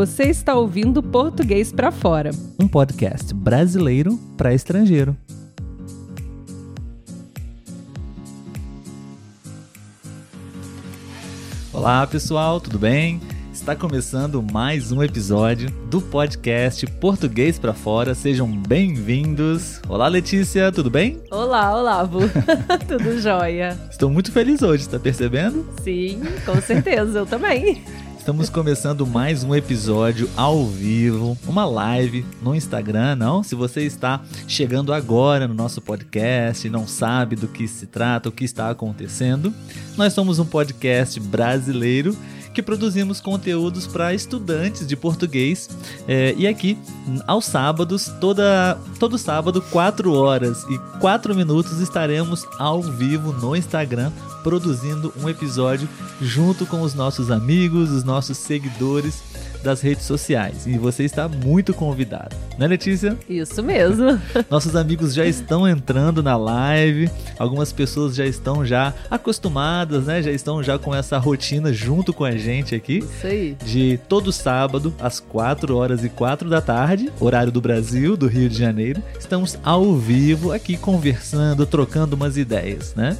Você está ouvindo Português para Fora, um podcast brasileiro para estrangeiro. Olá pessoal, tudo bem? Está começando mais um episódio do podcast Português para Fora. Sejam bem-vindos. Olá Letícia, tudo bem? Olá, Olavo. tudo jóia. Estou muito feliz hoje, está percebendo? Sim, com certeza, eu também. Estamos começando mais um episódio ao vivo, uma live no Instagram, não? Se você está chegando agora no nosso podcast e não sabe do que se trata, o que está acontecendo, nós somos um podcast brasileiro que produzimos conteúdos para estudantes de português. É, e aqui, aos sábados, toda, todo sábado, 4 horas e 4 minutos, estaremos ao vivo no Instagram produzindo um episódio junto com os nossos amigos, os nossos seguidores das redes sociais. E você está muito convidado, né, Letícia? Isso mesmo. Nossos amigos já estão entrando na live, algumas pessoas já estão já acostumadas, né? Já estão já com essa rotina junto com a gente aqui. Isso aí. De todo sábado, às 4 horas e 4 da tarde, horário do Brasil, do Rio de Janeiro. Estamos ao vivo aqui conversando, trocando umas ideias, né?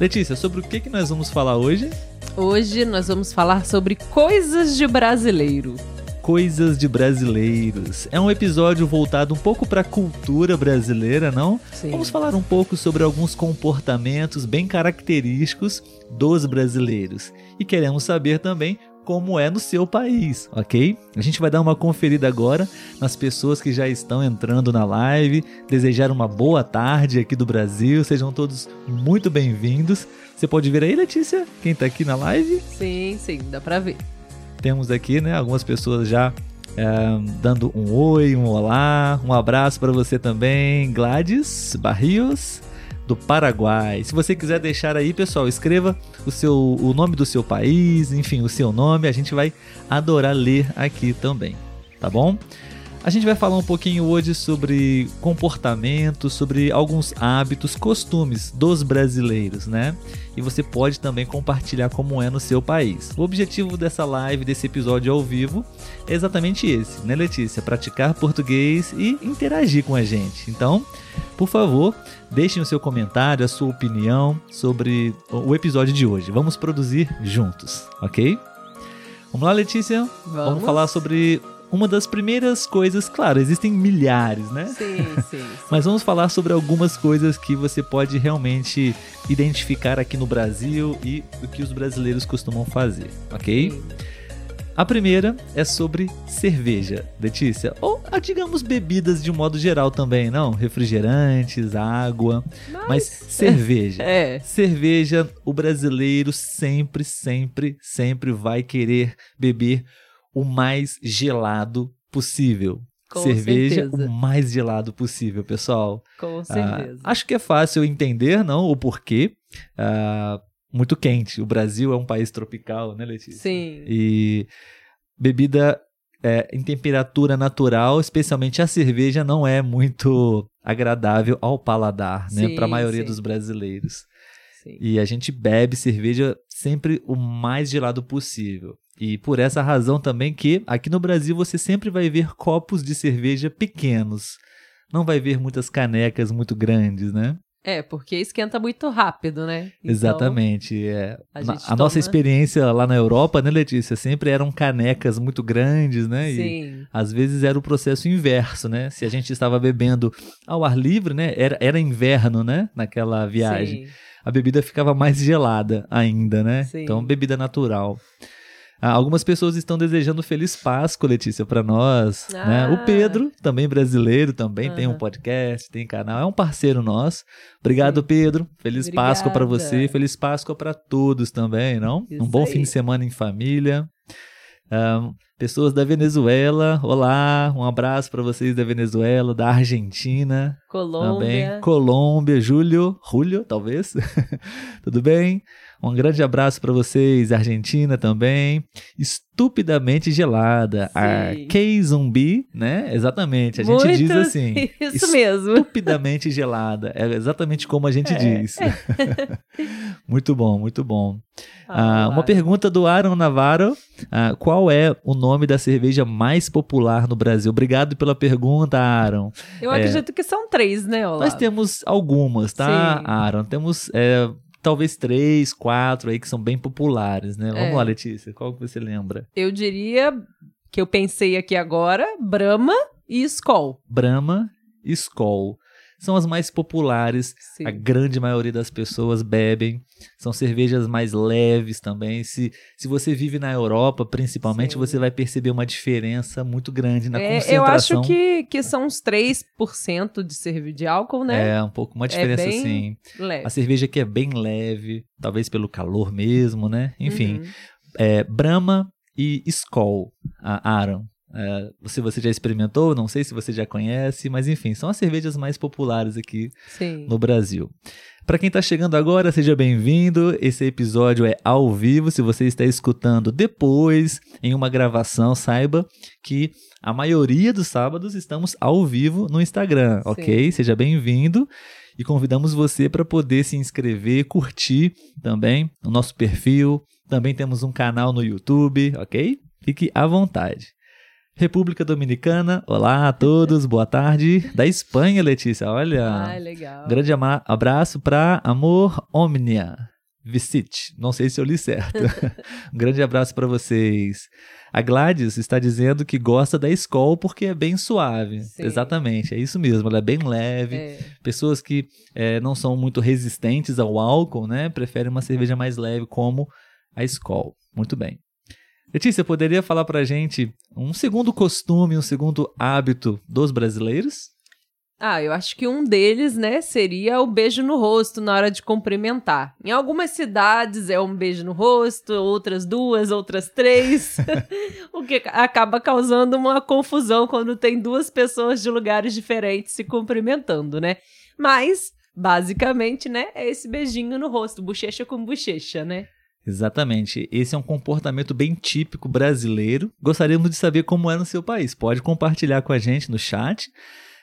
Letícia, sobre o que, que nós vamos falar hoje? Hoje nós vamos falar sobre coisas de brasileiro. Coisas de brasileiros. É um episódio voltado um pouco para a cultura brasileira, não? Sim. Vamos falar um pouco sobre alguns comportamentos bem característicos dos brasileiros. E queremos saber também como é no seu país, ok? A gente vai dar uma conferida agora nas pessoas que já estão entrando na live, desejar uma boa tarde aqui do Brasil, sejam todos muito bem-vindos. Você pode ver aí, Letícia, quem tá aqui na live? Sim, sim, dá pra ver. Temos aqui, né, algumas pessoas já é, dando um oi, um olá, um abraço para você também, Gladys Barrios do Paraguai. Se você quiser deixar aí, pessoal, escreva o seu o nome do seu país, enfim, o seu nome, a gente vai adorar ler aqui também, tá bom? A gente vai falar um pouquinho hoje sobre comportamento, sobre alguns hábitos, costumes dos brasileiros, né? E você pode também compartilhar como é no seu país. O objetivo dessa live, desse episódio ao vivo, é exatamente esse, né, Letícia? Praticar português e interagir com a gente. Então, por favor, deixem o seu comentário, a sua opinião sobre o episódio de hoje. Vamos produzir juntos, ok? Vamos lá, Letícia? Vamos, Vamos falar sobre uma das primeiras coisas, claro, existem milhares, né? Sim, sim, sim. Mas vamos falar sobre algumas coisas que você pode realmente identificar aqui no Brasil e o que os brasileiros costumam fazer, ok? Sim. A primeira é sobre cerveja, Letícia. Ou, ah, digamos, bebidas de um modo geral também, não? Refrigerantes, água. Mas, mas cerveja. É. Cerveja, o brasileiro sempre, sempre, sempre vai querer beber o mais gelado possível. Com cerveja certeza. o mais gelado possível, pessoal. Com Ah, certeza. acho que é fácil entender, não, o porquê. Ah, muito quente. O Brasil é um país tropical, né, Letícia? Sim. E bebida é, em temperatura natural, especialmente a cerveja, não é muito agradável ao paladar, né, para a maioria sim. dos brasileiros. sim. E a gente bebe cerveja sempre o mais gelado possível. E por essa razão também que aqui no Brasil você sempre vai ver copos de cerveja pequenos. Não vai ver muitas canecas muito grandes, né? É, porque esquenta muito rápido, né? Então, Exatamente. É. a a nossa toma- experiência lá na Europa, né, Letícia? Sempre eram canecas muito grandes, né? E Sim. às vezes era o processo inverso, né? Se a gente estava bebendo ao ar livre, né? Era, era inverno, né? Naquela viagem. Sim. a bebida ficava mais gelada ainda, né? Sim. Então, bebida natural. Ah, algumas pessoas estão desejando Feliz Páscoa, Letícia, para nós. né? Ah. O Pedro, também brasileiro, também tem um Aham. podcast, tem canal, é um parceiro nosso. Obrigado, Sim. Pedro. Feliz Páscoa para Obrigada. você, Feliz Páscoa para todos também, não? Isso um bom aí. fim de semana em família. Ah, pessoas da Venezuela, olá, um abraço para vocês da Venezuela, da Argentina, Colômbia. também. Colômbia, Júlio, Julio, talvez. Tudo bem? Um grande abraço para vocês, Argentina também. Estupidamente gelada. A Sim. K-Zumbi, né? Exatamente. A gente Muito diz assim. Isso mesmo. Estupidamente gelada. É exatamente como a gente É. diz. muito bom, muito bom. Ah, uma lá. pergunta do Aaron Navarro. Ah, qual é o nome da cerveja mais popular no Brasil? Obrigado pela pergunta, Aaron. Eu é. acredito que são três, né, Olá? Nós temos algumas, tá, Sim. Aaron? Temos é, talvez três, quatro aí que são bem populares, né? Vamos É. lá, Letícia. Qual que você lembra? Eu diria que eu pensei aqui agora, Brahma e Skol. Brahma e Skol. São as mais populares. Sim. A grande maioria das pessoas bebem. São cervejas mais leves também. Se, se você vive na Europa, principalmente, Sim. você vai perceber uma diferença muito grande na É, concentração. eu acho que, que são uns 3% de cerveja de álcool, né? É, um pouco uma diferença bem assim. Leve. A cerveja aqui é bem leve, talvez pelo calor mesmo, né? Enfim, Uhum. é, Brahma e Skol, a Aaron. É, se você já experimentou, não sei se você já conhece, mas enfim, são as cervejas mais populares aqui Sim. no Brasil. Para quem está chegando agora, seja bem-vindo. Esse episódio é ao vivo. Se você está escutando depois, em uma gravação, saiba que a maioria dos sábados estamos ao vivo no Instagram, Sim. ok? Seja bem-vindo. E convidamos você para poder se inscrever, curtir também o nosso perfil. Também temos um canal no YouTube, ok? Fique à vontade. República Dominicana, olá a todos, boa tarde. Da Espanha, Letícia, olha. Ai, legal. Um grande abraço para Amor Omnia. Visit, não sei se eu li certo. um grande abraço para vocês. A Gladys está dizendo que gosta da Skol porque é bem suave. Sim. Exatamente, é isso mesmo. Ela é bem leve. É. Pessoas que eh, não são muito resistentes ao álcool, né? Preferem uma cerveja mais leve, como a Skol. Muito bem. Letícia, poderia falar pra gente um segundo costume, um segundo hábito dos brasileiros? Ah, eu acho que um deles, né, seria o beijo no rosto na hora de cumprimentar. Em algumas cidades é um beijo no rosto, outras duas, outras três, o que acaba causando uma confusão quando tem duas pessoas de lugares diferentes se cumprimentando, né? Mas, basicamente, né, é esse beijinho no rosto, bochecha com bochecha, né? Exatamente. Esse é um comportamento bem típico brasileiro. Gostaríamos de saber como é no seu país. Pode compartilhar com a gente no chat.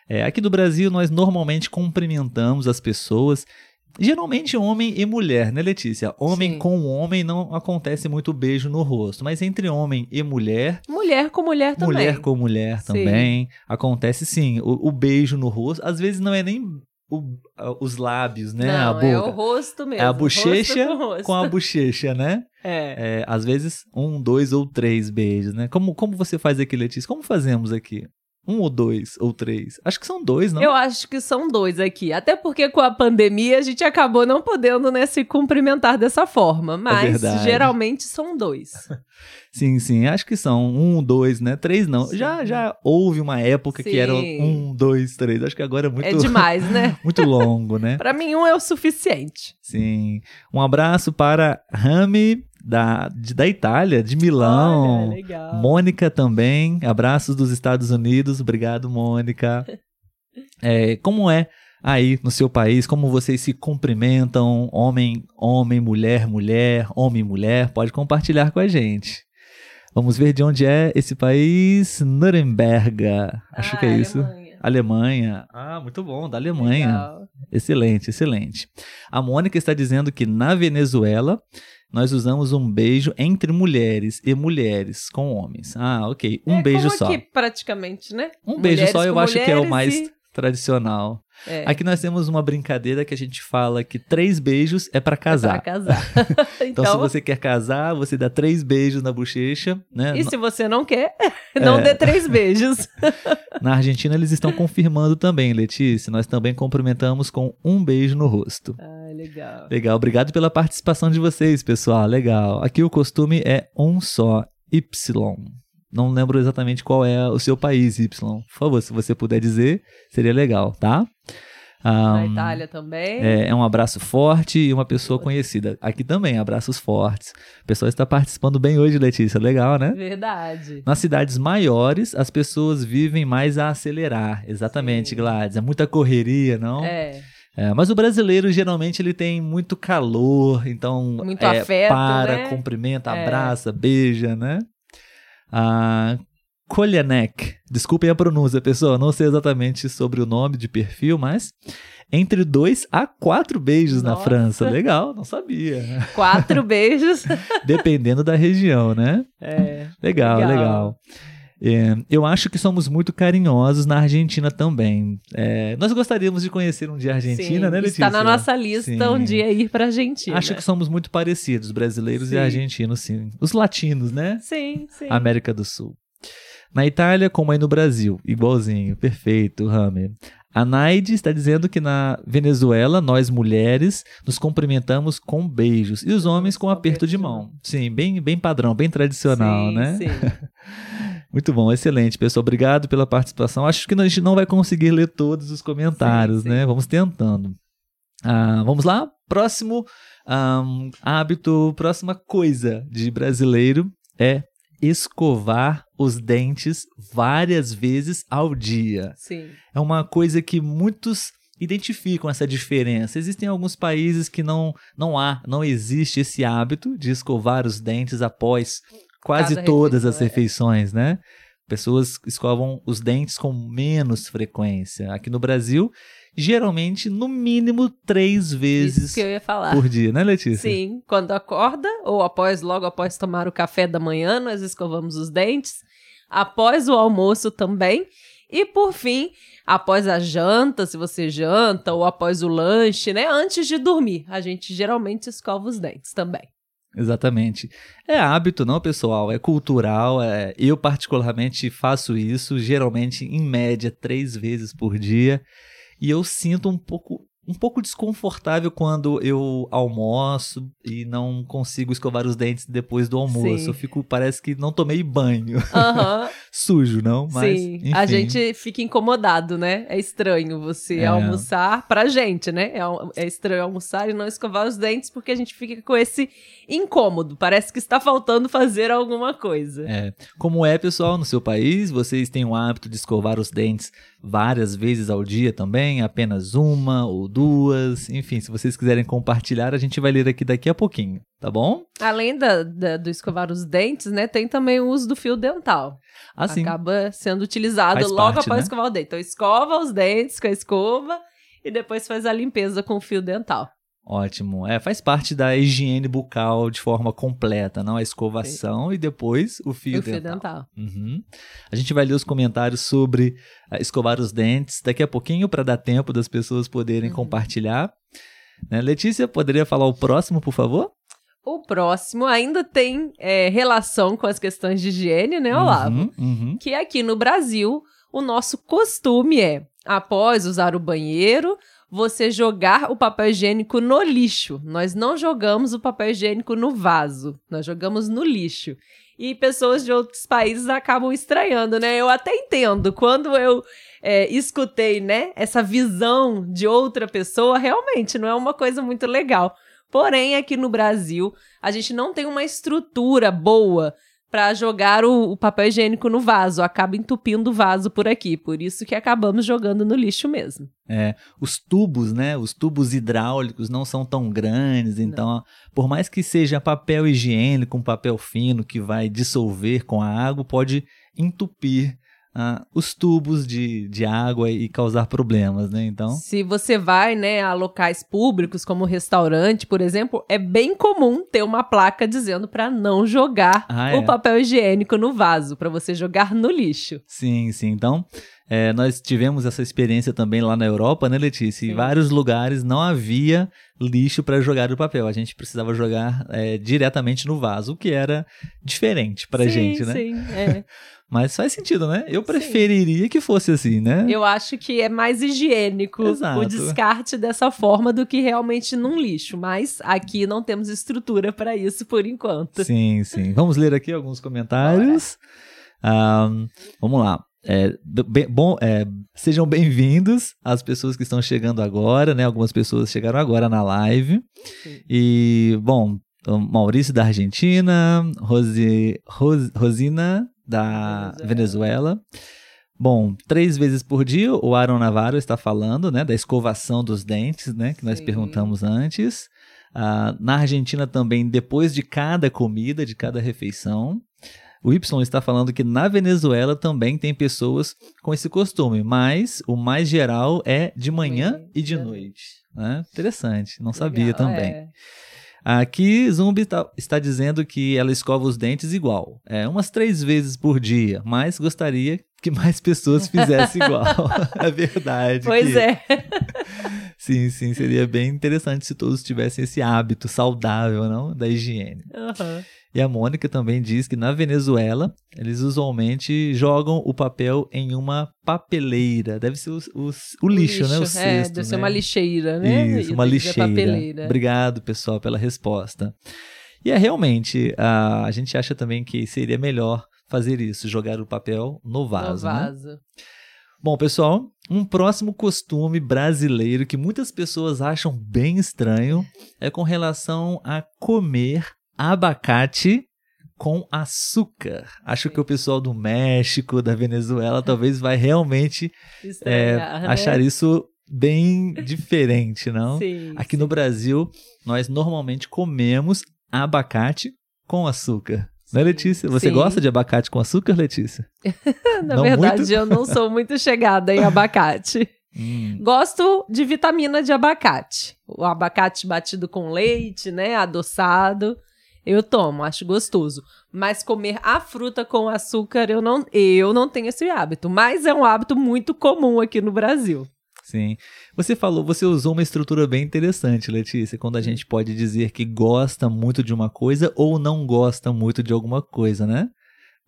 É, aqui do Brasil, nós normalmente cumprimentamos as pessoas. Geralmente homem e mulher, né, Letícia? Homem Sim. com homem não acontece muito beijo no rosto, mas entre homem e mulher, Mulher com mulher também. mulher com mulher Sim. também, acontece sim. O, o beijo no rosto, às vezes não é nem o- os lábios, né? Não, a boca. é o rosto mesmo. É a rosto bochecha com, rosto. com a bochecha, né? É. É, às vezes, um, dois ou três beijos, né? Como, como você faz aqui, Letícia? Como fazemos aqui? Um ou dois ou três? Acho que são dois, não? Eu acho que são dois aqui. Até porque com a pandemia a gente acabou não podendo né, se cumprimentar dessa forma. Mas verdade. geralmente são dois. Sim, sim, acho que são um, dois, né? Três não. Sim. Já, já houve uma época que Sim. era um, dois, três. Acho que agora é muito, É demais, né? muito longo, né? Pra mim, um é o suficiente. Sim. Um abraço para Rami, da, de- da Itália, de Milão. Olha, legal. Mônica também, abraços dos Estados Unidos, obrigado, Mônica. É, como é aí no seu país? Como vocês se cumprimentam? Homem, homem, mulher, mulher, homem, mulher? Pode compartilhar com a gente. Vamos ver de onde é esse país. Nuremberg, acho Ah, que é isso. Alemanha. Alemanha. Ah, muito bom, da Alemanha. Legal. Excelente, excelente. A Mônica está dizendo que na Venezuela nós usamos um beijo entre mulheres e mulheres com homens. Ah, ok. Um É beijo como só. aqui, praticamente, né? Um beijo Mulheres só eu acho que é o mais e- tradicional. É, Aqui nós temos uma brincadeira que a gente fala que três beijos é para é pra casar. casar. Então, se você quer casar, você dá três beijos na bochecha, né? E se você não quer, não É. dê três beijos. Na Argentina eles estão confirmando também, Letícia. Nós também cumprimentamos com um beijo no rosto. Ah, legal. Legal, obrigado pela participação de vocês, pessoal. Legal. Aqui o costume é um só, Y. Não lembro exatamente qual é o seu país, Y. Por favor, se você puder dizer, seria legal, tá? Na Ahn, Itália também. é, é um abraço forte e uma pessoa conhecida. Aqui também, abraços fortes. O pessoal está participando bem hoje, Letícia. Legal, né? Verdade. Nas cidades maiores, as pessoas vivem mais a acelerar. Exatamente, Sim. Gladys. É muita correria, não? É. É, mas o brasileiro geralmente ele tem muito calor, então Muito é, afeto, para, né? cumprimenta, É. abraça, beija, né? A Kolyanek, desculpem a pronúncia, pessoal, não sei exatamente sobre o nome de perfil, mas entre dois a quatro beijos na Nossa. França. Legal, não sabia. Quatro beijos. Dependendo da região, né? É. Legal, legal. Legal. É, eu acho que somos muito carinhosos na Argentina também. É, nós gostaríamos de conhecer um dia a Argentina, Sim, né, Letícia? Está na nossa lista Sim. um dia ir pra Argentina. Acho que somos muito parecidos, brasileiros e Sim. argentinos, sim. Os latinos, né? Sim, sim. América do Sul. Na Itália, como aí no Brasil. Igualzinho, perfeito, Rami. A Naide está dizendo que na Venezuela, nós mulheres nos cumprimentamos com beijos e os homens com aperto de mão. Sim, bem, bem padrão, bem tradicional, Sim, né? Sim. Muito bom, excelente, pessoal. Obrigado pela participação. Acho que a gente não vai conseguir ler todos os comentários, Sim, sim. né? Vamos tentando. Ah, vamos lá? Próximo ahm, hábito, próxima coisa de brasileiro é escovar os dentes várias vezes ao dia. Sim. É uma coisa que muitos identificam essa diferença. Existem alguns países que não, não há, não existe esse hábito de escovar os dentes após quase Cada todas refeição, as é. refeições, né? Pessoas escovam os dentes com menos frequência. Aqui no Brasil, geralmente, no mínimo três vezes por dia, né, Letícia? Sim, quando acorda ou após logo após tomar o café da manhã, nós escovamos os dentes. Após o almoço também. E por fim, após a janta, se você janta, ou após o lanche, né? Antes de dormir, a gente geralmente escova os dentes também. Exatamente. É hábito, não, pessoal? É cultural. é- Eu, particularmente, faço isso, geralmente, em média, três vezes por dia. E eu sinto um pouco, um pouco desconfortável quando eu almoço e não consigo escovar os dentes depois do almoço. Sim. Eu fico, parece que não tomei banho. Aham, Sujo, não? Mas, sim. enfim. A gente fica incomodado, né? É estranho você É. almoçar pra gente, né? É, é estranho almoçar e não escovar os dentes porque a gente fica com esse incômodo. Parece que está faltando fazer alguma coisa. É. Como é, pessoal, no seu país? Vocês têm o hábito de escovar os dentes várias vezes ao dia também? Apenas uma ou duas? Enfim, se vocês quiserem compartilhar, a gente vai ler aqui daqui a pouquinho, tá bom? Além da, da- do escovar os dentes, né? Tem também o uso do fio dental. Assim, Acaba sendo utilizado Faz logo parte, após né? escovar o dente. Então, escova os dentes com a escova e depois faz a limpeza com o fio dental. ótimo. É, faz parte da higiene bucal de forma completa, não? A escovação e depois o fio o fio dental. dental. Uhum. A gente vai ler os comentários sobre ah, escovar os dentes daqui a pouquinho para dar tempo das pessoas poderem Uhum. compartilhar. Né? Letícia, poderia falar o próximo, por favor? O próximo ainda tem é, relação com as questões de higiene, né, Olavo? Uhum, uhum. Que aqui no Brasil, o nosso costume é, após usar o banheiro, você jogar o papel higiênico no lixo. Nós não jogamos o papel higiênico no vaso, nós jogamos no lixo. E pessoas de outros países acabam estranhando, né? Eu até entendo. Quando eu é, escutei, né, essa visão de outra pessoa, realmente não é uma coisa muito legal. Porém, aqui no Brasil, a gente não tem uma estrutura boa para jogar o, o papel higiênico no vaso. Acaba entupindo o vaso por aqui. Por isso que acabamos jogando no lixo mesmo. É, os tubos, né? Os tubos hidráulicos não são tão grandes, então, por mais que seja papel higiênico, um papel fino que vai dissolver com a água, pode entupir ah, os tubos de, de água e causar problemas, né? Então, Se você vai, né, a locais públicos, como restaurante, por exemplo, é bem comum ter uma placa dizendo para não jogar Ah, é? o papel higiênico no vaso, para você jogar no lixo. sim, sim. Então, é, nós tivemos essa experiência também lá na Europa, né, Letícia? Em Sim. vários lugares não havia lixo para jogar o papel. A gente precisava jogar é, diretamente no vaso, o que era diferente sim, gente, né? Sim, é. Mas faz sentido, né? Eu preferiria que fosse assim, né? Eu acho que é mais higiênico Exato. o descarte dessa forma do que realmente num lixo. Mas aqui não temos estrutura para isso por enquanto. Sim, sim. Vamos ler aqui alguns comentários. Ahn, vamos lá. É, bem- bom, é, sejam bem-vindos às pessoas que estão chegando agora, né? Algumas pessoas chegaram agora na live. Sim. E, bom, o Maurício da Argentina, Rosi, Ros- Rosina da Venezuela. Venezuela. Bom, três vezes por dia o Aaron Navarro está falando, né, da escovação dos dentes, né, que nós Sim. perguntamos antes. Ah, na Argentina também, depois de cada comida, de cada refeição. O Y está falando que na Venezuela também tem pessoas com esse costume, mas o mais geral é de manhã Manhã e de noite. né? Interessante, não sabia Legal, também. é. Aqui, Zumbi tá- está dizendo que ela escova os dentes igual. É, umas três vezes por dia, mas gostaria que mais pessoas fizessem igual. é verdade. Pois que- é. Sim, sim, seria bem interessante se todos tivessem esse hábito saudável, não? Da higiene. Aham. E a Mônica também diz que na Venezuela, eles usualmente jogam o papel em uma papeleira. Deve ser os- os- o, lixo, né? O é, cesto, deve ser né? uma lixeira, né? Isso, uma lixeira. papeleira. Obrigado, pessoal, pela resposta. E é realmente, a, a gente acha também que seria melhor fazer isso, jogar o papel no vaso, No né? vaso. Bom, pessoal, um próximo costume brasileiro que muitas pessoas acham bem estranho é com relação a comer abacate com açúcar. Acho que o pessoal do México, da Venezuela, talvez vai realmente é, Estranhar, né? achar isso bem diferente, não? Sim, Aqui no Brasil, nós normalmente comemos abacate com açúcar. Né, Letícia? Você sim. gosta de abacate com açúcar, Letícia? Na Não verdade, muito? eu não sou muito chegada em abacate. Hum, Gosto de vitamina de abacate. O abacate batido com leite, né? Adoçado. Eu tomo, acho gostoso. Mas comer a fruta com açúcar, eu não, eu não tenho esse hábito. Mas é um hábito muito comum aqui no Brasil. Sim. Você falou, você usou uma estrutura bem interessante, Letícia, quando a gente pode dizer que gosta muito de uma coisa ou não gosta muito de alguma coisa, né?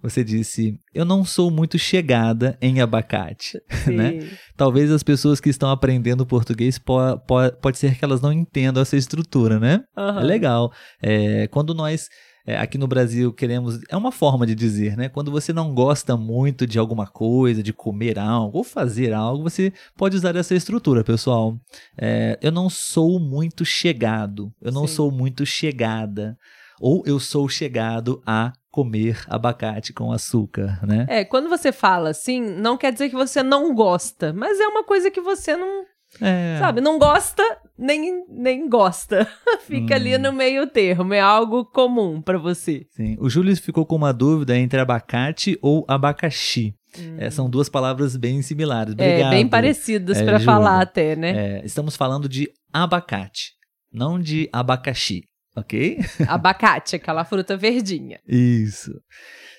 Você disse, eu não sou muito chegada em abacate. Né? Sim. Talvez as pessoas que estão aprendendo português po po pode ser que elas não entendam essa estrutura, né? Aham. É legal. É, quando nós é, aqui no Brasil queremos. É uma forma de dizer, né? Quando você não gosta muito de alguma coisa, de comer algo ou fazer algo, você pode usar essa estrutura, pessoal. É, eu não sou muito chegado. Eu não Sim. sou muito chegada. Ou eu sou chegado a comer abacate com açúcar, né? É, quando você fala assim, não quer dizer que você não gosta, mas é uma coisa que você não, É. sabe, não gosta nem, nem gosta. Fica ali Hum. no meio termo, é algo comum pra você. Sim. O Júlio ficou com uma dúvida entre abacate ou abacaxi. Hum. É, são duas palavras bem similares. É, Obrigado. bem parecidas É, pra Júlia. falar até, né? É, estamos falando de abacate, não de abacaxi, ok? Abacate, aquela fruta verdinha. Isso.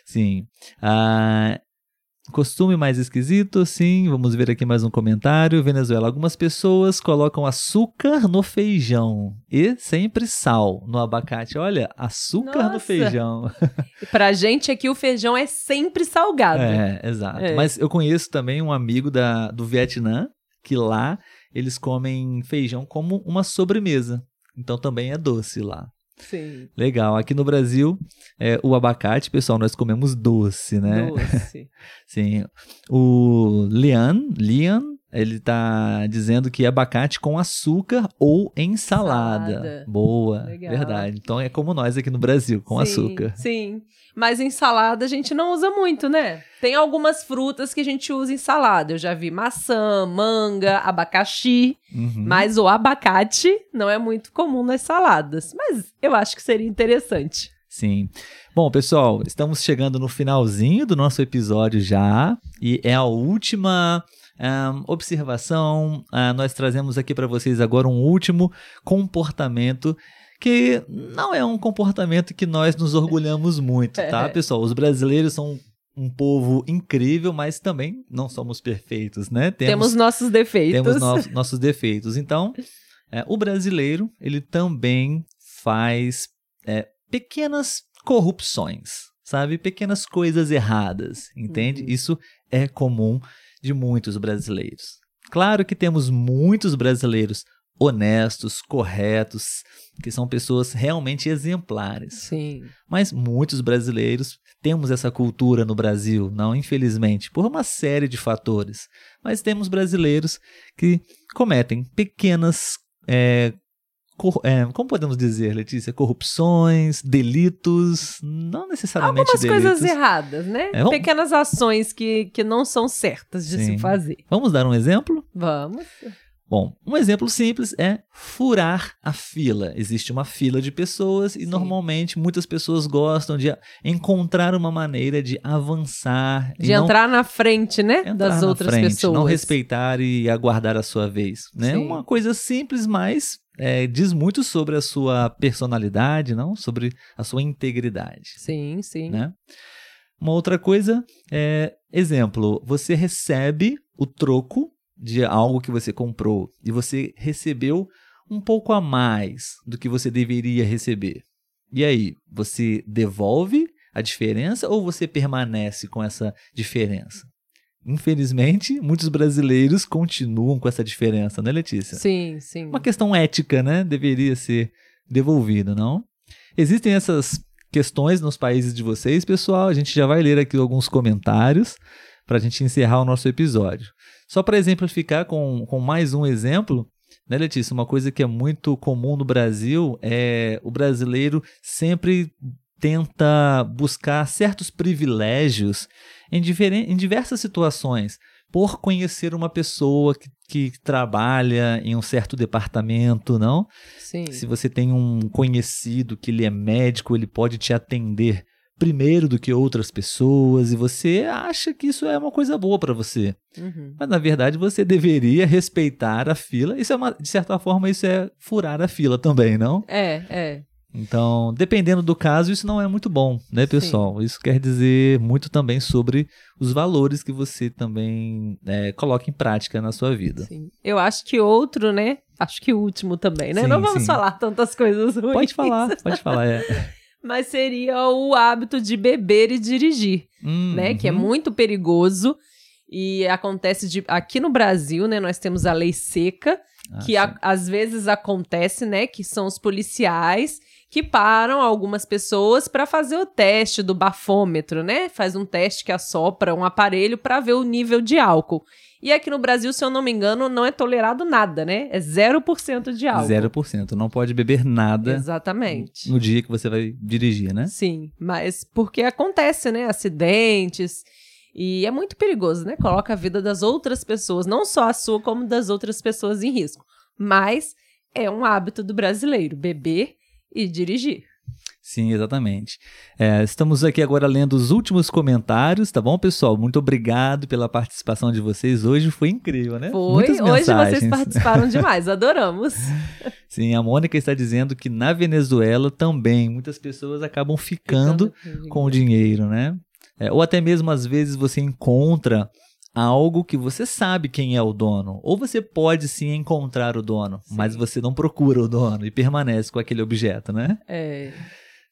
Sim. Ah, costume mais esquisito, sim. Vamos ver aqui mais um comentário. Venezuela. Algumas pessoas colocam açúcar no feijão e sempre sal no abacate. Olha, açúcar no Nossa. feijão. E pra gente aqui o feijão é sempre salgado. É, exato. É. Mas eu conheço também um amigo da, do Vietnã que lá eles comem feijão como uma sobremesa. Então também é doce lá. Sim. Legal. Aqui no Brasil, é, o abacate, pessoal, nós comemos doce, né? Doce. Sim. O Lian, Lian, ele tá dizendo que é abacate com açúcar ou em salada. Salada. Boa, Legal. verdade. Então é como nós aqui no Brasil, com Sim, açúcar. Sim. Mas em salada a gente não usa muito, né? Tem algumas frutas que a gente usa em salada. Eu já vi maçã, manga, abacaxi. Uhum. Mas o abacate não é muito comum nas saladas. Mas eu acho que seria interessante. Sim. Bom, pessoal, estamos chegando no finalzinho do nosso episódio já. E é a última ahn, observação. Ah, nós trazemos aqui para vocês agora um último comportamento que não é um comportamento que nós nos orgulhamos muito, tá, É. pessoal? Os brasileiros são um povo incrível, mas também não somos perfeitos, né? Temos, nossos defeitos. temos no- nossos defeitos. Então, é, o brasileiro, ele também faz é, pequenas corrupções, sabe? Pequenas coisas erradas, entende? Uhum. Isso é comum de muitos brasileiros. Claro que temos muitos brasileiros honestos, corretos, que são pessoas realmente exemplares. Sim. Mas muitos brasileiros temos essa cultura no Brasil, não infelizmente, por uma série de fatores. Mas temos brasileiros que cometem pequenas é, é, como podemos dizer, Letícia? Corrupções, delitos, não necessariamente Algumas delitos. coisas erradas, né? É, vamos- Pequenas ações que, que não são certas de Sim. se fazer. Vamos dar um exemplo? Vamos. Bom, um exemplo simples é furar a fila. Existe uma fila de pessoas e Sim. normalmente muitas pessoas gostam de encontrar uma maneira de avançar De e não entrar na frente, né? entrar das outras frente, pessoas. não respeitar e aguardar a sua vez, né? Sim. Uma coisa simples, mas é, diz muito sobre a sua personalidade, não? Sobre a sua integridade, Sim, sim. né? Uma outra coisa é, exemplo, você recebe o troco de algo que você comprou e você recebeu um pouco a mais do que você deveria receber. E aí, você devolve a diferença ou você permanece com essa diferença? Infelizmente, muitos brasileiros continuam com essa diferença, né, Letícia? Sim, sim. Uma questão ética, né? Deveria ser devolvido, não? Existem essas questões nos países de vocês, pessoal. A gente já vai ler aqui alguns comentários para a gente encerrar o nosso episódio. Só para exemplificar com, com mais um exemplo, né, Letícia? Uma coisa que é muito comum no Brasil é o brasileiro sempre tenta buscar certos privilégios em, em diversas situações por conhecer uma pessoa que, que trabalha em um certo departamento, não? Sim. Se você tem um conhecido que ele é médico, ele pode te atender primeiro do que outras pessoas e você acha que isso é uma coisa boa para você. Uhum. Mas na verdade você deveria respeitar a fila. Isso é uma, de certa forma isso é furar a fila também, não? É, é. Então, dependendo do caso, isso não é muito bom, né, pessoal? Isso quer dizer muito também sobre os valores que você também é, coloca em prática na sua vida. Sim. Eu acho que outro, né? Acho que o último também, né? Sim, não vamos sim. falar tantas coisas ruins. Pode falar, pode falar. É. Mas seria o hábito de beber e dirigir, Hum, né? Que é uhum. muito perigoso. E acontece de. Aqui no Brasil, né? Nós temos a lei seca, Ah, que a- sim. às vezes acontece, né? Que são os policiais que param algumas pessoas para fazer o teste do bafômetro, né? Faz um teste que assopra um aparelho para ver o nível de álcool. E aqui no Brasil, se eu não me engano, não é tolerado nada, né? É 0% de álcool. 0%. Não pode beber nada Exatamente. no dia que você vai dirigir, né? Sim, mas porque acontece, né? Acidentes. E é muito perigoso, né? Coloca a vida das outras pessoas, não só a sua, como das outras pessoas em risco. Mas é um hábito do brasileiro, beber e dirigir. Sim, exatamente. É, estamos aqui agora lendo os últimos comentários, tá bom, pessoal? Muito obrigado pela participação de vocês. Hoje foi incrível, né? Foi. Muitas Hoje mensagens. vocês participaram demais, adoramos. Sim, a Mônica está dizendo que na Venezuela também muitas pessoas acabam ficando com o dinheiro, né? É, ou até mesmo às vezes você encontra algo que você sabe quem é o dono. Ou você pode sim encontrar o dono, Sim. mas você não procura o dono e permanece com aquele objeto, né? É,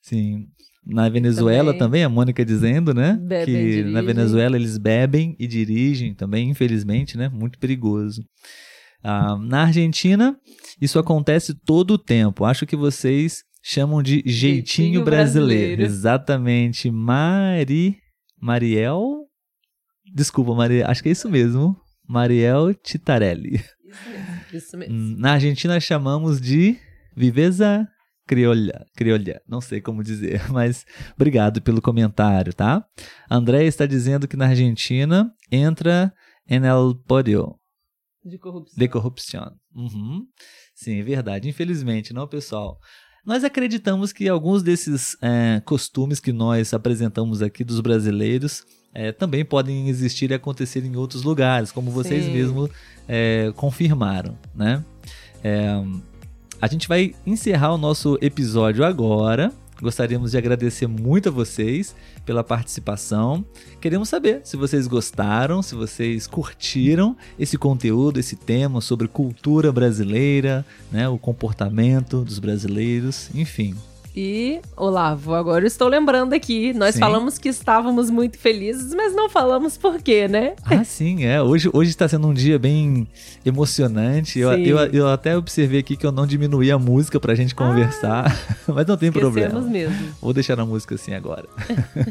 Sim. Na Venezuela Também. também, a Mônica dizendo, né? Bebem que dirigem. na Venezuela eles bebem e dirigem também, infelizmente, né? Muito perigoso. Ah, na Argentina, isso acontece todo o tempo. Acho que vocês chamam de jeitinho, Jeitinho brasileiro. brasileiro. Exatamente. Mari. Mariel? Desculpa, Maria. Acho que é isso mesmo. Mariel Titarelli. isso mesmo. Isso mesmo. Hum, Na Argentina chamamos de viveza criolla, criolla, não sei como dizer, mas obrigado pelo comentário, tá? André está dizendo que na Argentina entra en el podio De corrupção. de corrupção. Uhum. Sim, é verdade. Infelizmente, não, pessoal. Nós acreditamos que alguns desses é, costumes que nós apresentamos aqui dos brasileiros é, também podem existir e acontecer em outros lugares, como vocês Sim. mesmos é, confirmaram, né? É, a gente vai encerrar o nosso episódio agora. Gostaríamos de agradecer muito a vocês pela participação. Queremos saber se vocês gostaram, se vocês curtiram esse conteúdo, esse tema sobre cultura brasileira, né, o comportamento dos brasileiros, enfim. E, Olavo, agora eu estou lembrando aqui, nós Sim. falamos que estávamos muito felizes, mas não falamos por quê, né? Ah, sim, é. Hoje hoje está sendo um dia bem emocionante. Eu, eu, eu até observei aqui que eu não diminuí a música pra gente conversar, mas não tem problema. Mesmo. Vou deixar a música assim agora.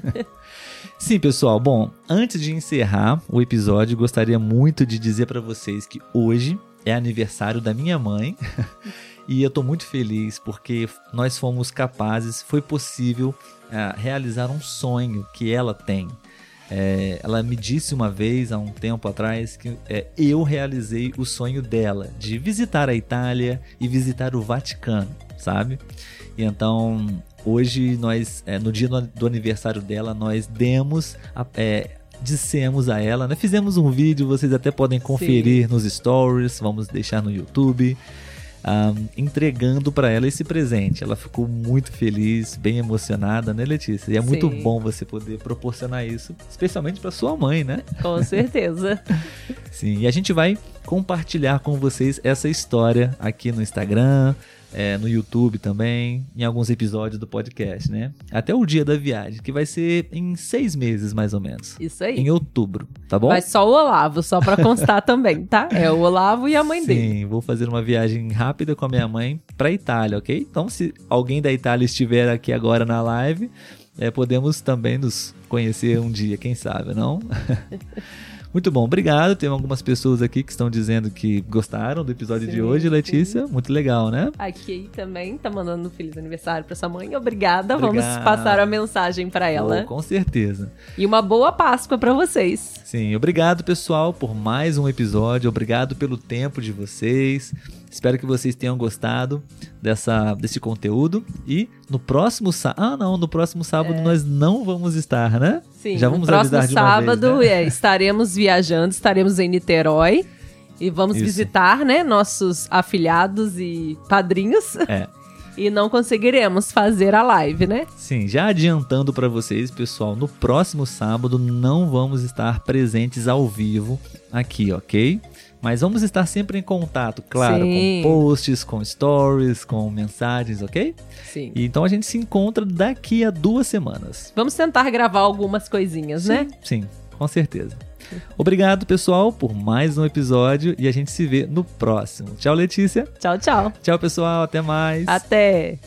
Sim, pessoal. Bom, antes de encerrar o episódio, gostaria muito de dizer pra vocês que hoje é aniversário da minha mãe E eu tô muito feliz porque nós fomos capazes, foi possível uh, realizar um sonho que ela tem. É, ela me disse uma vez, há um tempo atrás, que é, eu realizei o sonho dela de visitar a Itália e visitar o Vaticano, sabe? E então, hoje, nós, é, no dia do aniversário dela, nós demos a, é, dissemos a ela, né? Fizemos um vídeo, vocês até podem conferir Sim. nos stories, vamos deixar no YouTube. Um, entregando para ela esse presente. Ela ficou muito feliz, bem emocionada, né, Letícia? E é Sim. muito bom você poder proporcionar isso, especialmente para sua mãe, né? Com certeza. Sim, e a gente vai compartilhar com vocês essa história aqui no Instagram, é, no YouTube também, em alguns episódios do podcast, né? Até o dia da viagem, que vai ser em seis meses, mais ou menos. Isso aí. Em outubro, tá bom? Mas só o Olavo, só para constar também, tá? É o Olavo e a mãe Sim, dele. Sim, vou fazer uma viagem rápida com a minha mãe pra Itália, ok? Então, se alguém da Itália estiver aqui agora na live, é, podemos também nos conhecer um dia, quem sabe, não? Muito bom, obrigado. Tem algumas pessoas aqui que estão dizendo que gostaram do episódio sim, de hoje, Letícia. Sim. Muito legal, né? Aqui também tá mandando um feliz aniversário para sua mãe. Obrigada. Obrigado. Vamos passar a mensagem para ela. Oh, com certeza. E uma boa Páscoa para vocês. Sim, obrigado, pessoal, por mais um episódio. Obrigado pelo tempo de vocês. Espero que vocês tenham gostado dessa, desse conteúdo. E no próximo sábado. Ah, não, no próximo sábado é. nós não vamos estar, né? Sim, Já vamos no próximo sábado vez, né? é, estaremos viajando, estaremos em Niterói. E vamos Isso. visitar, né, nossos afilhados e padrinhos. É. e não conseguiremos fazer a live, né? Sim, já adiantando para vocês, pessoal, no próximo sábado não vamos estar presentes ao vivo aqui, ok? Mas vamos estar sempre em contato, claro, Sim. com posts, com stories, com mensagens, ok? Sim. E então a gente se encontra daqui a duas semanas. Vamos tentar gravar algumas coisinhas, sim, né? Sim, com certeza. Obrigado, pessoal, por mais um episódio e a gente se vê no próximo. Tchau, Letícia. Tchau, tchau. Tchau, pessoal. Até mais. Até.